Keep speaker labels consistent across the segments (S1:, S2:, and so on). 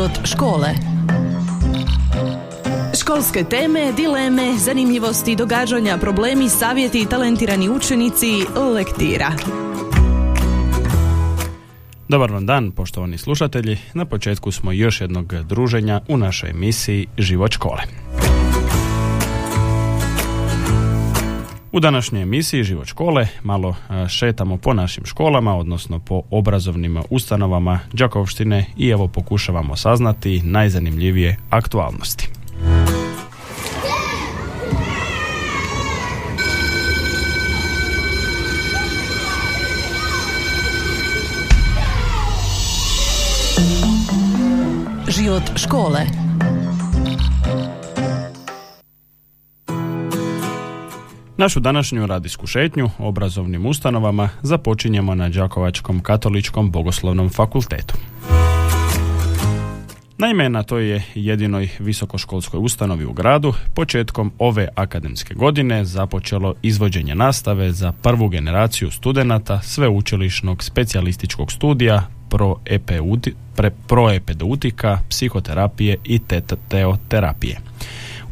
S1: Život škole. Školske teme, dileme, zanimljivosti, događanja, problemi, savjeti, talentirani učenici, lektira.
S2: Dobar vam dan, poštovani slušatelji. Na početku smo još jednog druženja u našoj emisiji Život škole. U današnjoj emisiji Život škole malo šetamo po našim školama, odnosno po obrazovnim ustanovama Đakovštine i evo pokušavamo saznati najzanimljivije aktualnosti.
S1: Život škole.
S2: Našu današnju radijsku šetnju obrazovnim ustanovama započinjemo na Đakovačkom katoličkom bogoslovnom fakultetu. Naime, na toj je jedinoj visokoškolskoj ustanovi u gradu početkom ove akademske godine započelo izvođenje nastave za prvu generaciju studenata sveučilišnog specijalističkog studija proepedeutika, psihoterapije i teoterapije.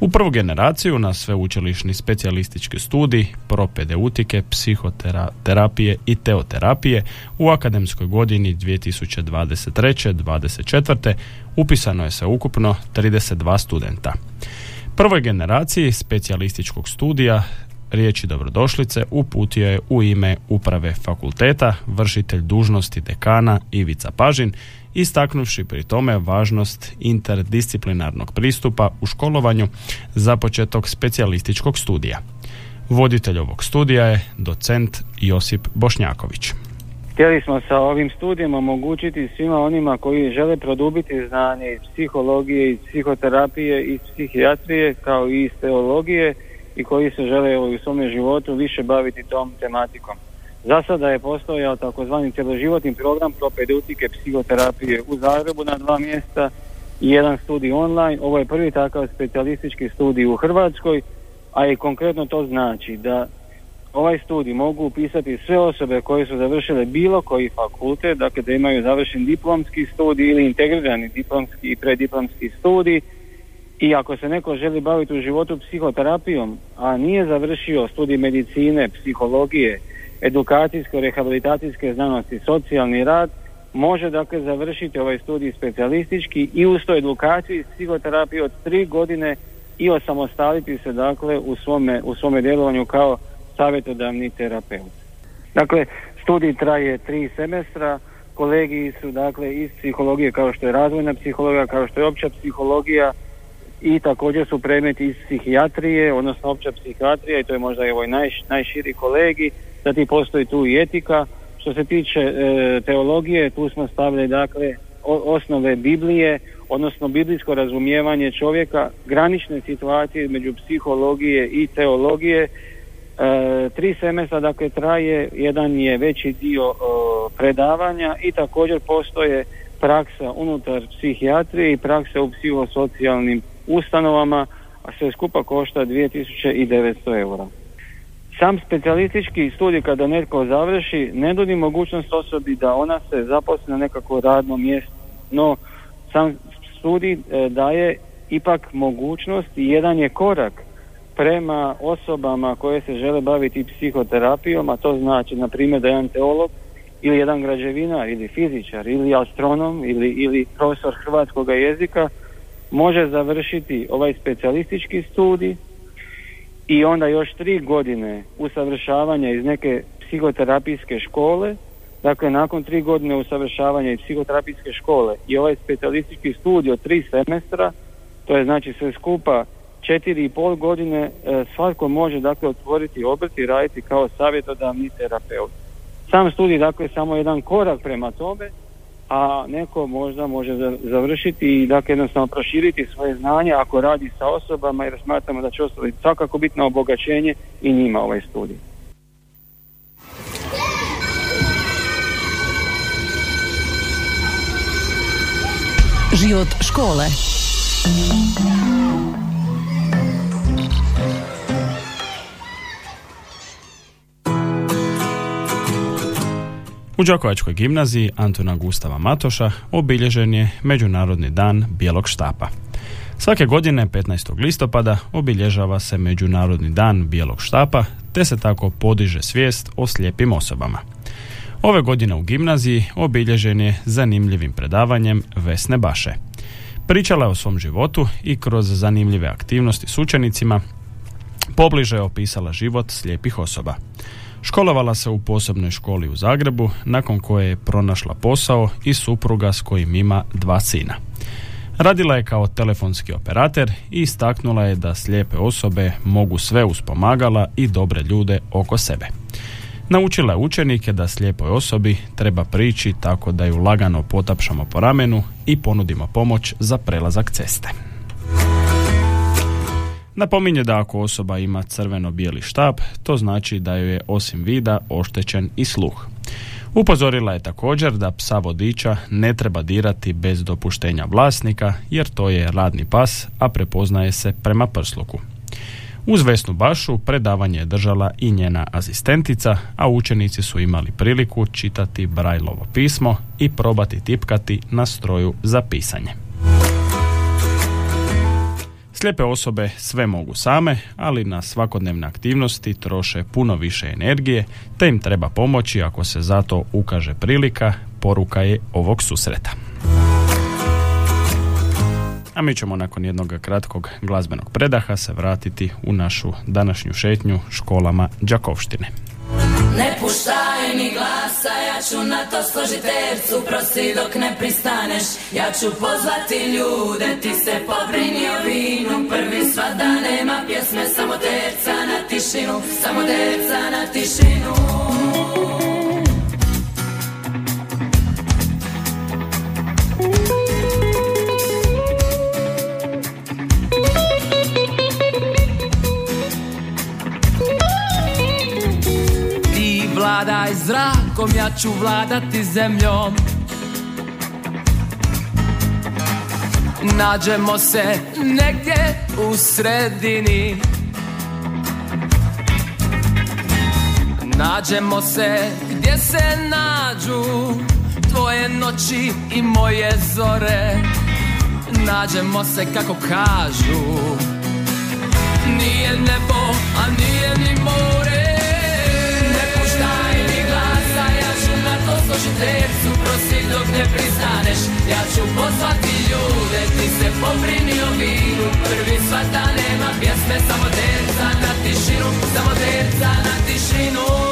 S2: U prvu generaciju na sveučilišni specijalistički studij propedeutike, psihoterapije i teoterapije u akademskoj godini 2023-2024 upisano je se ukupno 32 studenta. Prvoj generaciji specijalističkog studija riječi dobrodošlice uputio je u ime uprave fakulteta vršitelj dužnosti dekana Ivica Pažin istaknuvši pri tome važnost interdisciplinarnog pristupa u školovanju započetog specijalističkog studija. Voditelj ovog studija je docent Josip Bošnjaković.
S3: Htjeli smo sa ovim studijem omogućiti svima onima koji žele produbiti znanje iz psihologije, iz psihoterapije, iz psihijatrije kao i iz teologije i koji se žele u svome životu više baviti tom tematikom. Za sada je postojao takozvani cjeloživotni program propedeutike psihoterapije u Zagrebu na dva mjesta i jedan studij online. Ovo je prvi takav specijalistički studij u Hrvatskoj, a i konkretno to znači da ovaj studij mogu upisati sve osobe koje su završile bilo koji fakultet, dakle da imaju završen diplomski studij ili integrirani diplomski i prediplomski studij i ako se neko želi baviti u životu psihoterapijom, a nije završio studij medicine, psihologije, edukacijsko-rehabilitacijske znanosti, socijalni rad, može dakle završiti ovaj studij specijalistički i uz to edukaciju iz psihoterapije od tri godine i osamostaliti se dakle u svome, u svome djelovanju kao savjetodavni terapeut. Dakle, studij traje tri semestra, kolegiji su dakle iz psihologije kao što je razvojna psihologija, kao što je opća psihologija i također su predmeti iz psihijatrije, odnosno opća psihijatrija i to je možda evo i naj, najširi kolegi Zatim postoji tu i etika. Što se tiče e, teologije, tu smo stavili dakle osnove Biblije, odnosno biblijsko razumijevanje čovjeka, granične situacije između psihologije i teologije. E, tri semestra dakle traje, jedan je veći dio predavanja i također postoje praksa unutar psihijatrije i praksa u psihosocijalnim ustanovama, a sve skupa košta 2900 eura. Sam specijalistički studij kada netko završi ne nudi mogućnost osobi da ona se zaposli na nekako radno mjesto. No, sam studij e, daje ipak mogućnost i jedan je korak prema osobama koje se žele baviti psihoterapijom, a to znači, na primjer, da jedan teolog ili jedan građevinar ili fizičar ili astronom ili, ili profesor hrvatskog jezika može završiti ovaj specijalistički studij i onda još tri godine usavršavanja iz neke psihoterapijske škole, dakle nakon tri godine usavršavanja iz psihoterapijske škole i ovaj specijalistički studij od tri semestra, to je znači sve skupa četiri i pol godine, e, svatko može dakle otvoriti obrt i raditi kao savjetodavni terapeut. Sam studij dakle samo jedan korak prema tome, a neko možda može završiti i dakle jednostavno proširiti svoje znanje ako radi sa osobama jer smatramo da će osobi svakako biti na obogaćenje i njima ovaj studij.
S1: Život škole.
S2: U Đakovačkoj gimnaziji Antona Gustava Matoša obilježen je Međunarodni dan bijelog štapa. Svake godine 15. listopada obilježava se Međunarodni dan bijelog štapa, te se tako podiže svijest o slijepim osobama. Ove godine u gimnaziji obilježen je zanimljivim predavanjem Vesne Baše. Pričala je o svom životu i kroz zanimljive aktivnosti s učenicima pobliže je opisala život slijepih osoba. Školovala se u posebnoj školi u Zagrebu, nakon koje je pronašla posao i supruga s kojim ima dva sina. Radila je kao telefonski operater i istaknula je da slijepe osobe mogu sve uz pomagala i dobre ljude oko sebe. Naučila je učenike da slijepoj osobi treba prići tako da ju lagano potapšamo po ramenu i ponudimo pomoć za prelazak ceste. Napominje da ako osoba ima crveno-bijeli štap, to znači da joj je osim vida oštećen i sluh. Upozorila je također da psa vodiča ne treba dirati bez dopuštenja vlasnika jer to je radni pas, a prepoznaje se prema prsluku. Uz Vesnu Bašu predavanje je držala i njena asistentica, a učenici su imali priliku čitati Brajlovo pismo i probati tipkati na stroju za pisanje. Slijepe osobe sve mogu same, ali na svakodnevne aktivnosti troše puno više energije, te im treba pomoći ako se zato ukaže prilika, poruka je ovog susreta. A mi ćemo nakon jednog kratkog glazbenog predaha se vratiti u našu današnju šetnju školama Đakovštine.
S4: Ne puštaj ni glasa, ja ću na to složit tercu Prosi dok ne pristaneš, ja ću pozvati ljude Ti se pobrini o vinu, prvi sva da nema pjesme Samo terca na tišinu, samo terca na tišinu
S5: vladaj zrakom, ja ću vladati zemljom. Nađemo se negdje u sredini. Nađemo se gdje se nađu Tvoje noći i moje zore. Nađemo se kako kažu. Nije nebo, a nije ni more složi tercu, prosi dok ne pristaneš. Ja ću pozvati ljude, ti se pobrini o vinu. Prvi svata nema pjesme, samo terca na tišinu. Samo terca na tišinu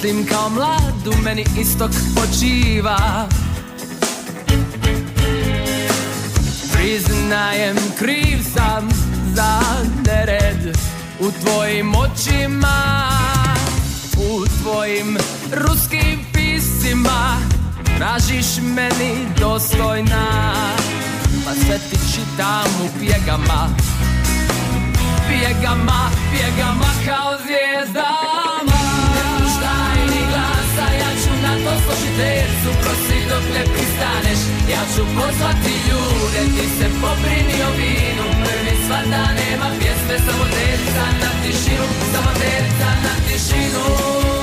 S5: svijetlim kao mlad U meni istok počiva. Priznajem kriv sam za nered U tvojim očima U tvojim ruskim pisima Tražiš meni dostojna Pa sve ti čitam u pjegama. Pjegama, pjegama kao zvijezdama tercu prosi dok ne pristaneš. Ja ću pozvati ljude, ti se pobrini o vinu. Prvi svata nema pjesme, samo terca na tišinu. Samo terca na tišinu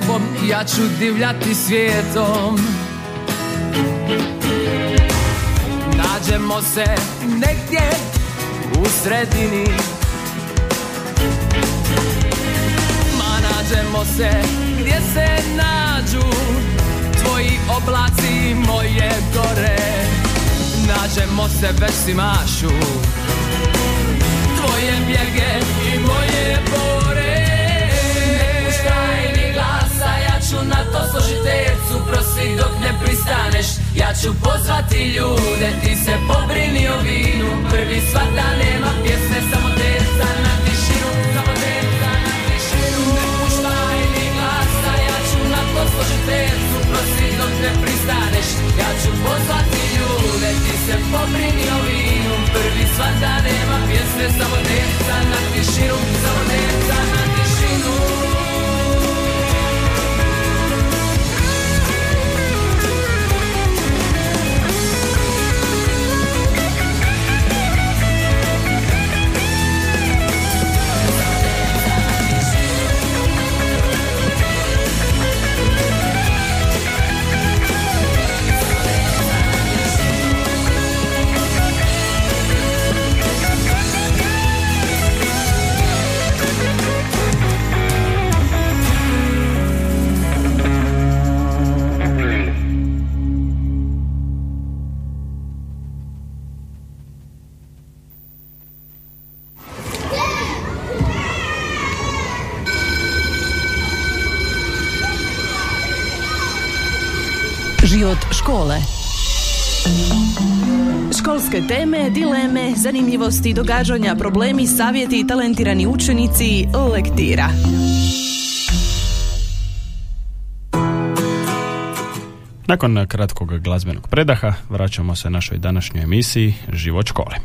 S5: nebom, ja ću divljati svijetom. Nađemo se negdje u sredini. Ma nađemo se gdje se nađu Tvoji oblaci moje gore. Nađemo se već si mašu Tvoje bjege i moje bore glasa Ja ću na to složit tercu Prosi dok ne pristaneš. Ja ću pozvati ljude Ti se pobrini o vinu. Prvi svata nema pjesme Samo terca na tišinu. Samo terca na tišinu. Ne puštaj mi glasa Ja ću na to složit tercu Prosi dok ne pristaneš. Ja ću pozvati ljude Ti
S1: se pobrini o vinu. Prvi svata nema pjesme Samo terca na tišinu. Samo terca zanimljivosti, događanja, problemi, savjeti, talentirani učenici, lektira.
S2: Nakon kratkog glazbenog predaha vraćamo se našoj današnjoj emisiji Život škole.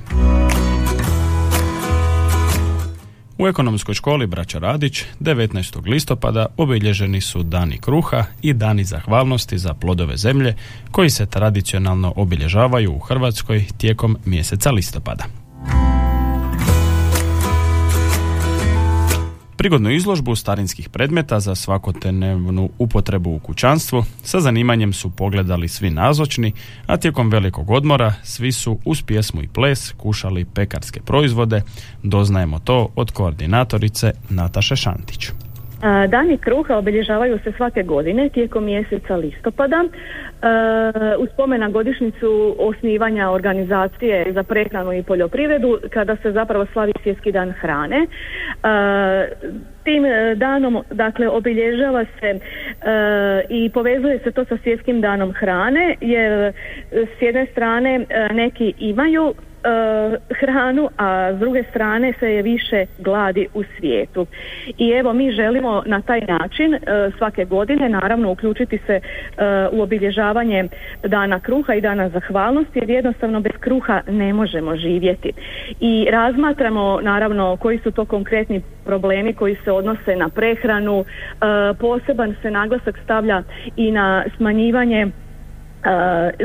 S2: U ekonomskoj školi Braća Radić 19. listopada obilježeni su Dani kruha i Dani zahvalnosti za plodove zemlje koji se tradicionalno obilježavaju u Hrvatskoj tijekom mjeseca listopada. Prigodnu izložbu starinskih predmeta za svakodnevnu upotrebu u kućanstvu sa zanimanjem su pogledali svi nazočni, a tijekom velikog odmora svi su uz pjesmu i ples kušali pekarske proizvode. Doznajemo to od koordinatorice Nataše Šantić.
S6: Dani kruha obilježavaju se svake godine tijekom mjeseca listopada u spomen na godišnjicu osnivanja organizacije za prehranu i poljoprivredu kada se zapravo slavi svjetski dan hrane. Tim e, danom dakle obilježava se e, i povezuje se to sa svjetskim danom hrane jer s jedne strane e, neki imaju hranu, a s druge strane se je više gladi u svijetu. I evo mi želimo na taj način uh, svake godine naravno uključiti se uh, u obilježavanje dana kruha i dana zahvalnosti jer jednostavno bez kruha ne možemo živjeti. I razmatramo naravno koji su to konkretni problemi koji se odnose na prehranu, poseban se naglasak stavlja i na smanjivanje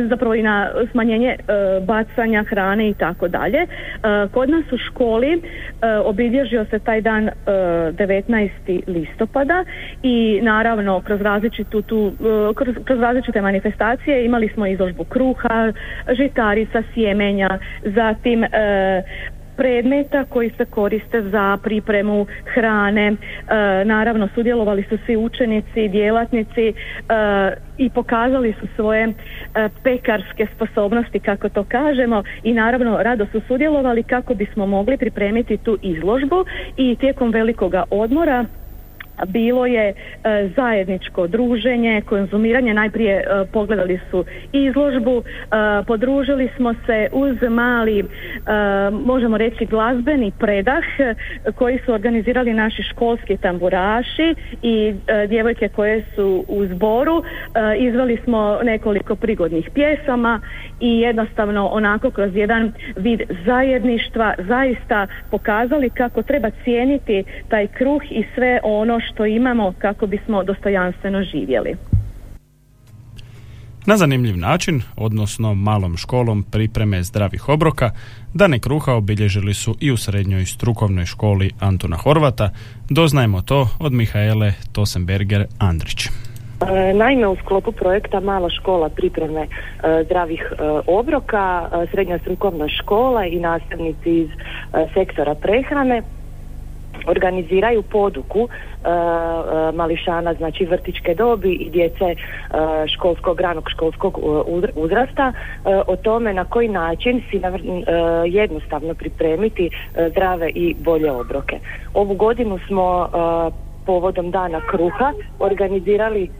S6: zapravo i na smanjenje e, bacanja hrane i tako dalje. E, kod nas u školi e, obilježio se taj dan 19. listopada i naravno kroz različitu tu, kroz, kroz različite manifestacije imali smo izložbu kruha, žitarica, sjemenja, zatim predmeta koji se koriste za pripremu hrane. E, naravno sudjelovali su svi učenici, djelatnici e, i pokazali su svoje e, pekarske sposobnosti kako to kažemo i naravno rado su sudjelovali kako bismo mogli pripremiti tu izložbu i tijekom velikoga odmora bilo je e, zajedničko druženje, konzumiranje, najprije e, pogledali su izložbu, e, podružili smo se uz mali, možemo reći glazbeni predah koji su organizirali naši školski tamburaši i djevojke koje su u zboru, izvali smo nekoliko prigodnih pjesama i jednostavno onako kroz jedan vid zajedništva zaista pokazali kako treba cijeniti taj kruh i sve ono što imamo kako bismo dostojanstveno živjeli.
S2: Na zanimljiv način, odnosno malom školom pripreme zdravih obroka, dane kruha obilježili su i u srednjoj strukovnoj školi Antuna Horvata. Doznajemo to od Mihaele Tosenberger Andrić. E,
S7: naime, u sklopu projekta Mala škola pripreme e, zdravih e, obroka, srednja strukovna škola i nastavnici iz sektora prehrane organiziraju poduku mališana, znači vrtičke dobi i djece školskog, ranog školskog uzrasta o tome na koji način si jednostavno pripremiti zdrave i bolje obroke. Ovu godinu smo povodom dana kruha organizirali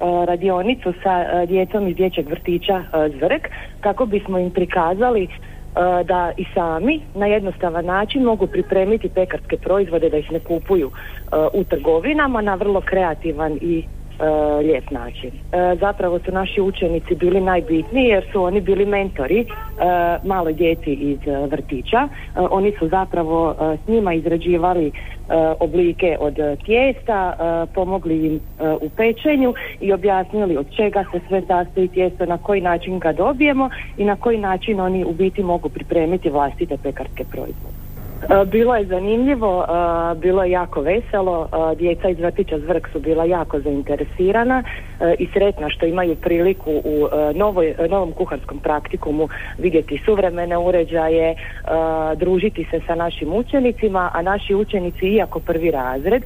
S7: radionicu sa djecom iz dječjeg vrtića Zvrk kako bismo im prikazali E, da i sami na jednostavan način mogu pripremiti pekarske proizvode da ih ne kupuju e, u trgovinama na vrlo kreativan i lijep način. E, zapravo su naši učenici bili najbitniji jer su oni bili mentori e, maloj djeci iz vrtića. Oni su zapravo s njima izrađivali oblike od tijesta, pomogli im u pečenju i objasnili od čega se sve sastoji tijesto, na koji način ga dobijemo i na koji način oni u biti mogu pripremiti vlastite pekarske proizvode. E, bilo je zanimljivo, e, bilo je jako veselo, e, djeca iz vrtića Zvrk su bila jako zainteresirana i sretna što imaju priliku u novoj, novom kuharskom praktikumu vidjeti suvremene uređaje, družiti se sa našim učenicima, a naši učenici, iako prvi razred,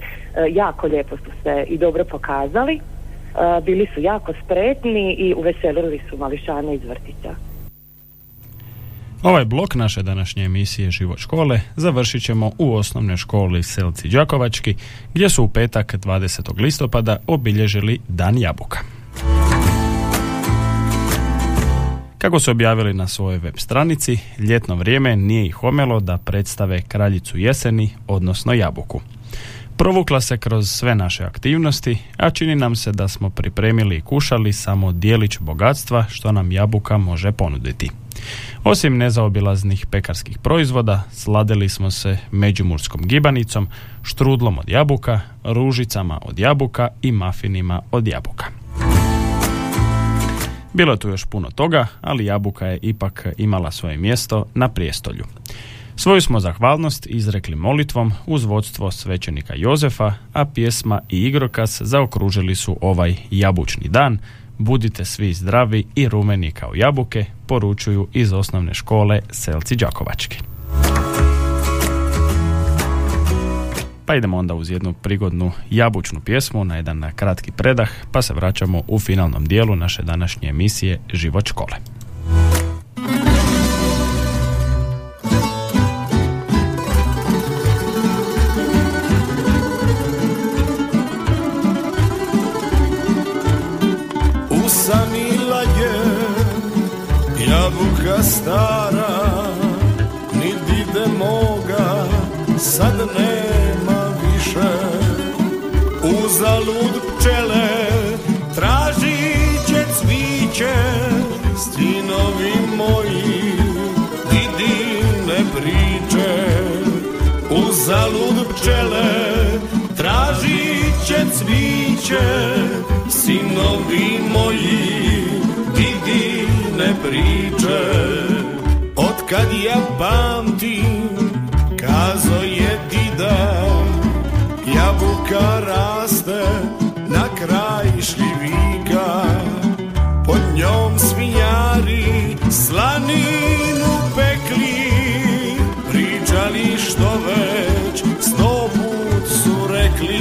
S7: jako lijepo su se i dobro pokazali, bili su jako spretni i uveselili su mališane iz vrtića.
S2: Ovaj blok naše današnje emisije Život škole završit ćemo u osnovnoj školi Selci Đakovački gdje su u petak 20. listopada obilježili Dan jabuka. Kako su objavili na svojoj web stranici, ljetno vrijeme nije ih omelo da predstave kraljicu jeseni, odnosno jabuku. Provukla se kroz sve naše aktivnosti, a čini nam se da smo pripremili i kušali samo dijelić bogatstva što nam jabuka može ponuditi. Osim nezaobilaznih pekarskih proizvoda, sladili smo se međimurskom gibanicom, štrudlom od jabuka, ružicama od jabuka i mafinima od jabuka. Bilo je tu još puno toga, ali jabuka je ipak imala svoje mjesto na prijestolju. Svoju smo zahvalnost izrekli molitvom uz vodstvo svećenika Jozefa, a pjesma i igrokaz zaokružili su ovaj jabučni dan, Budite svi zdravi i rumeni kao jabuke, poručuju iz osnovne škole Selci Đakovački. Pa idemo onda uz jednu prigodnu jabučnu pjesmu na jedan kratki predah, pa se vraćamo u finalnom dijelu naše današnje emisije Život škole.
S8: Stara Ni dide moga sad nema više. Uzalud pčele tražit će cviće Stinovi moji didine priče. Uzalud pčele tražit će cviće Sinovi moji didine priče kad ja pamtim Kazo je dida Jabuka raste Na kraj šljivika. Pod njom svinjari Slaninu pekli Pričali što već Sto put su rekli.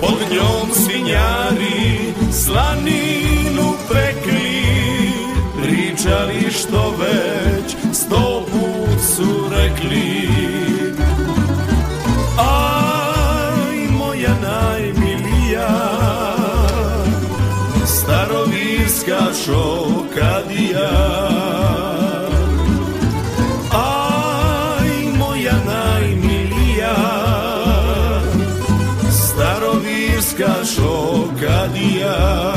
S8: Pod njom svinjari Slaninu rekli Aj moja najmilija Starovirska šokadija. Aj moja najmilija Starovirska šokadija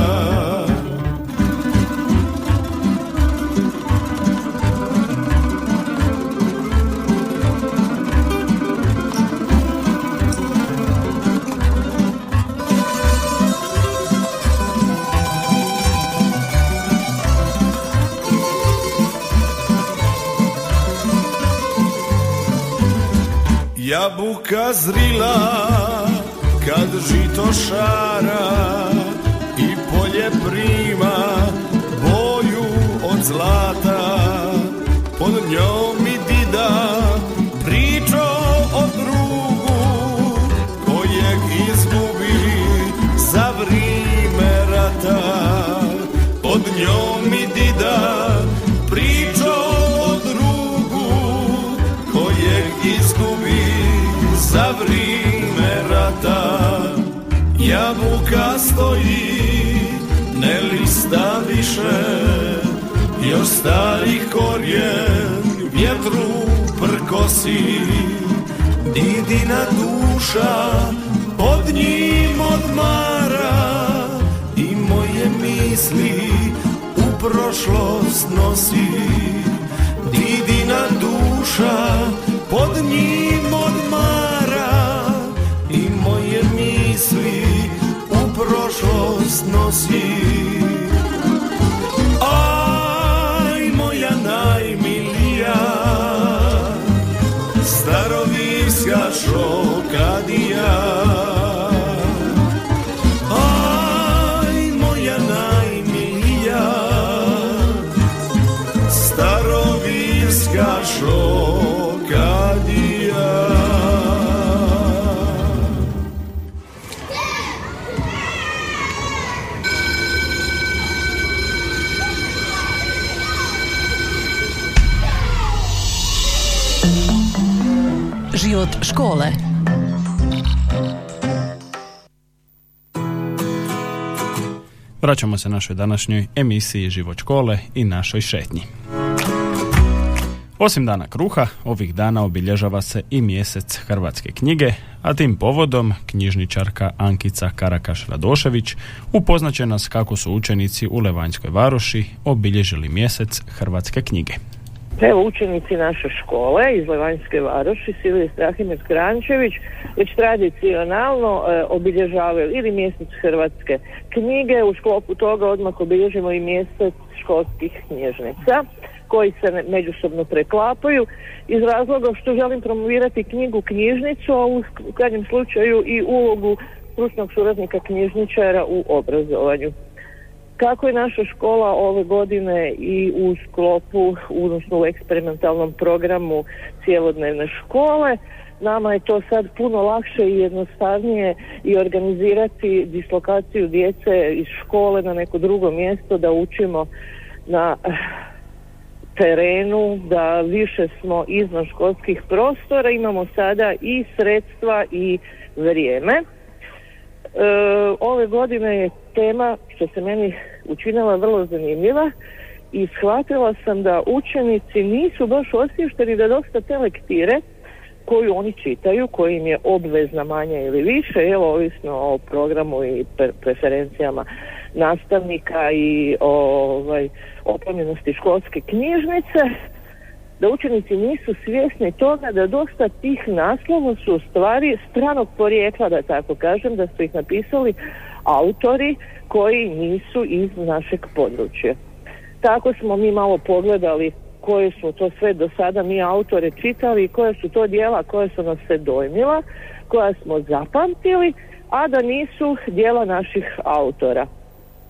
S8: Jabuka zrila kad žito šara i polje prima boju od zlata. Pod njom mi dida pričo o drugu kojeg izgubi za vrijeme rata. Pod njom mi dida stoji ne lista više još stari korijen vjetru prkosi. Didina duša pod njim odmara misli u prošlost nosi. Didina duša pod njim odmara I moje misli prošlost nosi. Aj moja najmilija Starovirska šokadija
S1: škole.
S2: Vraćamo se našoj današnjoj emisiji Život škole i našoj šetnji. Osim dana kruha, ovih dana obilježava se i mjesec Hrvatske knjige, a tim povodom knjižničarka Ankica Karakaš-Radošević upoznaće nas kako su učenici u Levanjskoj varoši obilježili mjesec Hrvatske knjige.
S9: Evo učenici naše škole iz Levanjske varoši, Silvije Strahimir Krančević, već tradicionalno e, obilježavaju ili mjesec Hrvatske knjige, u sklopu toga odmah obilježimo i mjesec školskih knjižnica koji se međusobno preklapaju iz razloga što želim promovirati knjigu knjižnicu, a u krajnjem slučaju i ulogu stručnog suradnika knjižničara u obrazovanju. Kako je naša škola ove godine i u sklopu, odnosno u eksperimentalnom programu cijelodnevne škole, nama je to sad puno lakše i jednostavnije i organizirati dislokaciju djece iz škole na neko drugo mjesto da učimo na terenu, da više smo izvan školskih prostora, imamo sada i sredstva i vrijeme. E, ove godine je tema što se meni učinila vrlo zanimljiva i shvatila sam da učenici nisu baš osvješteni da dosta te lektire koju oni čitaju, koji im je obvezna manja ili više, evo ovisno o programu i pre- preferencijama nastavnika i ovaj, opremljenosti školske knjižnice, da učenici nisu svjesni toga da dosta tih naslova su stvari stranog porijekla, da tako kažem, da su ih napisali autori koji nisu iz našeg područja. Tako smo mi malo pogledali koje su to sve do sada mi autore čitali i koja su to dijela koja su nas se dojmila, koja smo zapamtili, a da nisu dijela naših autora.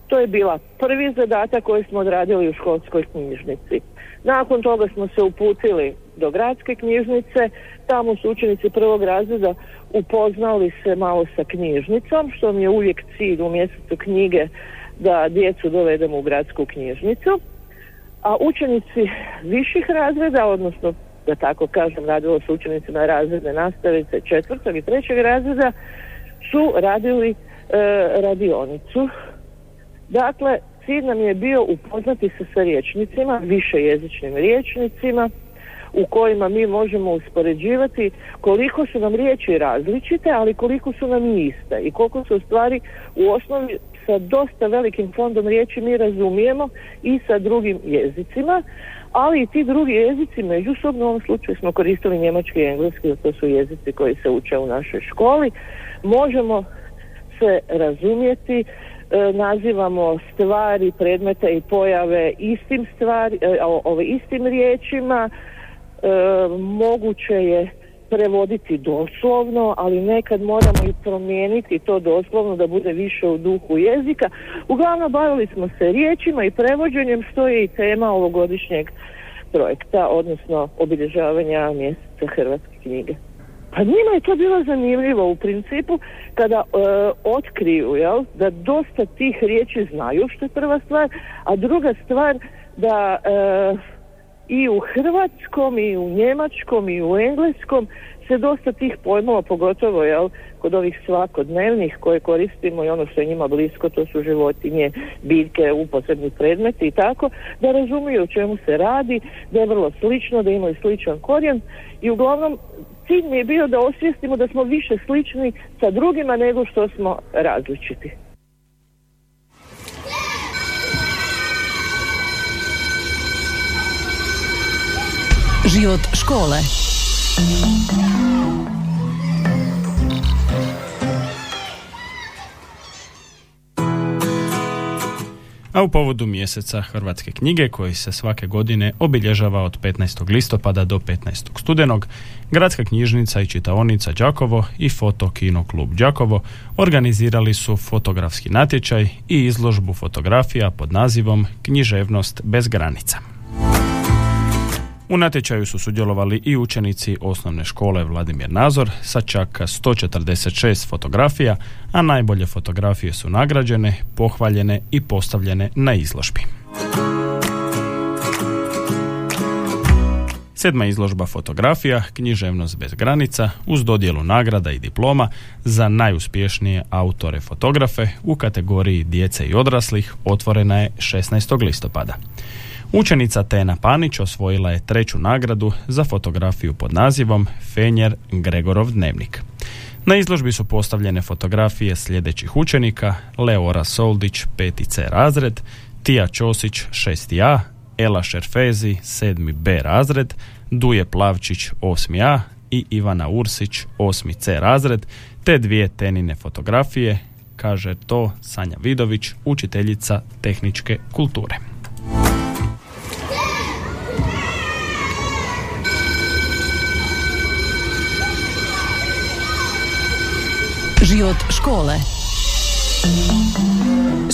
S9: To je bila prvi zadatak koji smo odradili u školskoj knjižnici. Nakon toga smo se uputili do gradske knjižnice, tamo su učenici prvog razreda upoznali se malo sa knjižnicom, što mi je uvijek cilj u mjesecu knjige da djecu dovedemo u gradsku knjižnicu. A učenici viših razreda, odnosno da tako kažem, radilo se učenicima razredne nastavice četvrtog i trećeg razreda, su radili e, radionicu Dakle, cilj nam je bio upoznati se sa riječnicima, više jezičnim riječnicima, u kojima mi možemo uspoređivati koliko su nam riječi različite, ali koliko su nam iste. I koliko su stvari u osnovi sa dosta velikim fondom riječi mi razumijemo i sa drugim jezicima, ali i ti drugi jezici međusobno u ovom slučaju smo koristili njemački i engleski, to su jezici koji se uče u našoj školi, možemo se razumjeti, e, nazivamo stvari, predmete i pojave istim stvari, e, ove istim riječima, moguće je prevoditi doslovno, ali nekad moramo i promijeniti to doslovno da bude više u duhu jezika. Uglavnom bavili smo se riječima i prevođenjem, što je i tema ovogodišnjeg projekta, odnosno obilježavanja mjeseca Hrvatske knjige. Pa njima je to bilo zanimljivo u principu kada e, otkriju jel, da dosta tih riječi znaju što je prva stvar, a druga stvar da e, i u hrvatskom i u njemačkom i u engleskom se dosta tih pojmova, pogotovo jel, kod ovih svakodnevnih koje koristimo i ono što je njima blisko, to su životinje, biljke, upotrebni predmeti i tako, da razumiju o čemu se radi, da je vrlo slično, da imaju sličan korijen i uglavnom cilj mi je bio da osvijestimo da smo više slični sa drugima nego što smo različiti.
S1: Život škole.
S2: a u povodu mjeseca Hrvatske knjige koji se svake godine obilježava od 15. listopada do 15. studenog, Gradska knjižnica i čitaonica Đakovo i Fotokino klub Đakovo organizirali su fotografski natječaj i izložbu fotografija pod nazivom Književnost bez granica. U natječaju su sudjelovali i učenici osnovne škole Vladimir Nazor sa čak 146 fotografija, a najbolje fotografije su nagrađene, pohvaljene i postavljene na izložbi. Sedma izložba fotografija, književnost bez granica, uz dodjelu nagrada i diploma za najuspješnije autore fotografe u kategoriji djece i odraslih otvorena je 16. listopada. Učenica Tena Panić osvojila je treću nagradu za fotografiju pod nazivom Fenjer Gregorov dnevnik. Na izložbi su postavljene fotografije sljedećih učenika Leora Soldić 5C razred, Tija Ćosić 6A, Ela Šerfezi 7B razred, Duje Plavčić 8A i Ivana Ursić 8C razred, te dvije tenine fotografije, kaže to Sanja Vidović, učiteljica tehničke kulture.
S1: Život škole.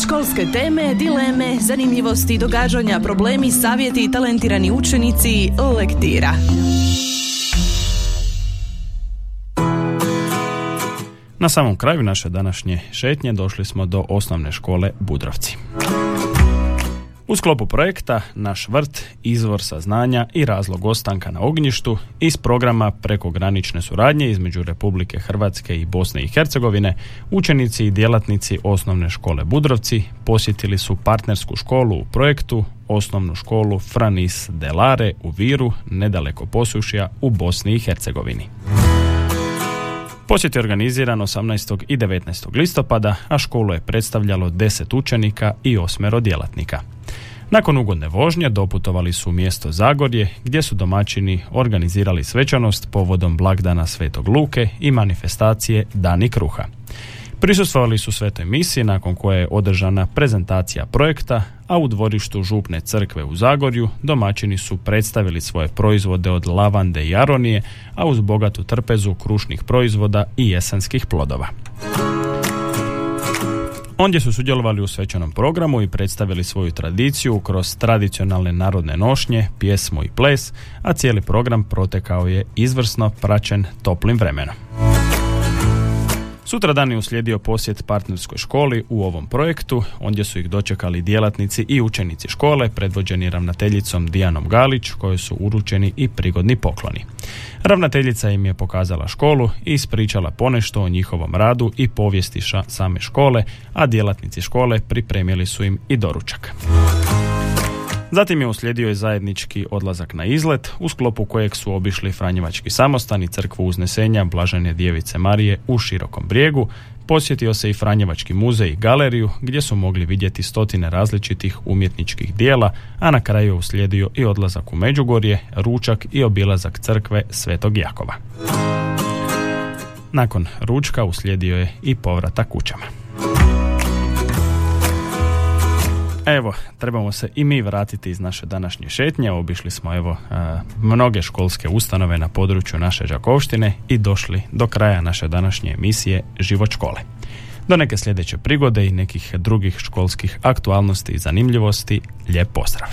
S1: Školske teme, dileme, zanimljivosti, događanja, problemi, savjeti i talentirani učenici lektira.
S2: Na samom kraju naše današnje šetnje došli smo do osnovne škole Budrovci. U sklopu projekta Naš vrt, izvor saznanja i razlog ostanka na ognjištu iz programa prekogranične suradnje između Republike Hrvatske i Bosne i Hercegovine, učenici i djelatnici osnovne škole Budrovci posjetili su partnersku školu u projektu osnovnu školu Franis Delare u Viru, nedaleko Posušja u Bosni i Hercegovini. Posjet je organiziran 18. i 19. listopada, a školu je predstavljalo 10 učenika i osmero djelatnika. Nakon ugodne vožnje doputovali su u mjesto Zagorje gdje su domaćini organizirali svečanost povodom blagdana Svetog Luke i manifestacije Dani kruha. Prisustvovali su svetoj misiji nakon koje je održana prezentacija projekta, a u dvorištu Župne crkve u Zagorju domaćini su predstavili svoje proizvode od lavande i aronije, a uz bogatu trpezu krušnih proizvoda i jesenskih plodova. Ondje su sudjelovali u svečanom programu i predstavili svoju tradiciju kroz tradicionalne narodne nošnje, pjesmu i ples, a cijeli program protekao je izvrsno praćen toplim vremenom. Sutra dan je uslijedio posjet partnerskoj školi u ovom projektu, ondje su ih dočekali djelatnici i učenici škole, predvođeni ravnateljicom Dijanom Galić, kojoj su uručeni i prigodni pokloni. Ravnateljica im je pokazala školu i ispričala ponešto o njihovom radu i povijesti same škole, a djelatnici škole pripremili su im i doručak. Zatim je uslijedio i zajednički odlazak na izlet, u sklopu kojeg su obišli Franjevački samostan i crkvu uznesenja Blažene djevice Marije u Širokom brijegu, posjetio se i Franjevački muzej i galeriju gdje su mogli vidjeti stotine različitih umjetničkih dijela, a na kraju je uslijedio i odlazak u Međugorje, ručak i obilazak crkve Svetog Jakova. Nakon ručka uslijedio je i povratak kućama. Evo, trebamo se i mi vratiti iz naše današnje šetnje. Obišli smo evo e, mnoge školske ustanove na području naše Đakovštine i došli do kraja naše današnje emisije Život škole. Do neke sljedeće prigode i nekih drugih školskih aktualnosti i zanimljivosti, lijep pozdrav!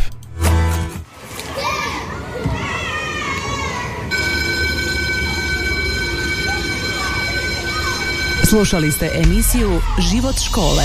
S1: Slušali ste emisiju Život škole.